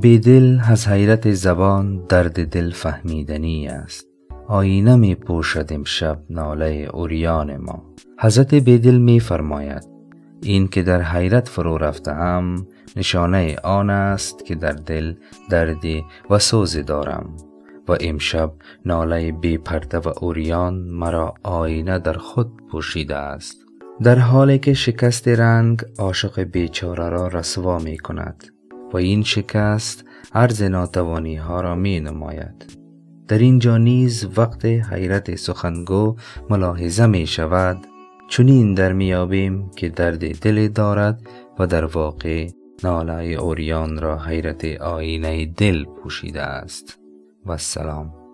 بیدل از حیرت زبان درد دل فهمیدنی است. آینه می پوشد امشب ناله اوریان ما. حضرت بیدل می فرماید این که در حیرت فرو رفتم نشانه آن است که در دل دردی و سوزی دارم و امشب ناله بی پرده و اوریان مرا آینه در خود پوشیده است. در حالی که شکست رنگ عاشق بیچاره را رسوا می کند. و این شکست عرض ناتوانی ها را می نماید در اینجا نیز وقت حیرت سخنگو ملاحظه می شود چنین در میابیم که درد دل دارد و در واقع ناله اوریان را حیرت آینه دل پوشیده است. و السلام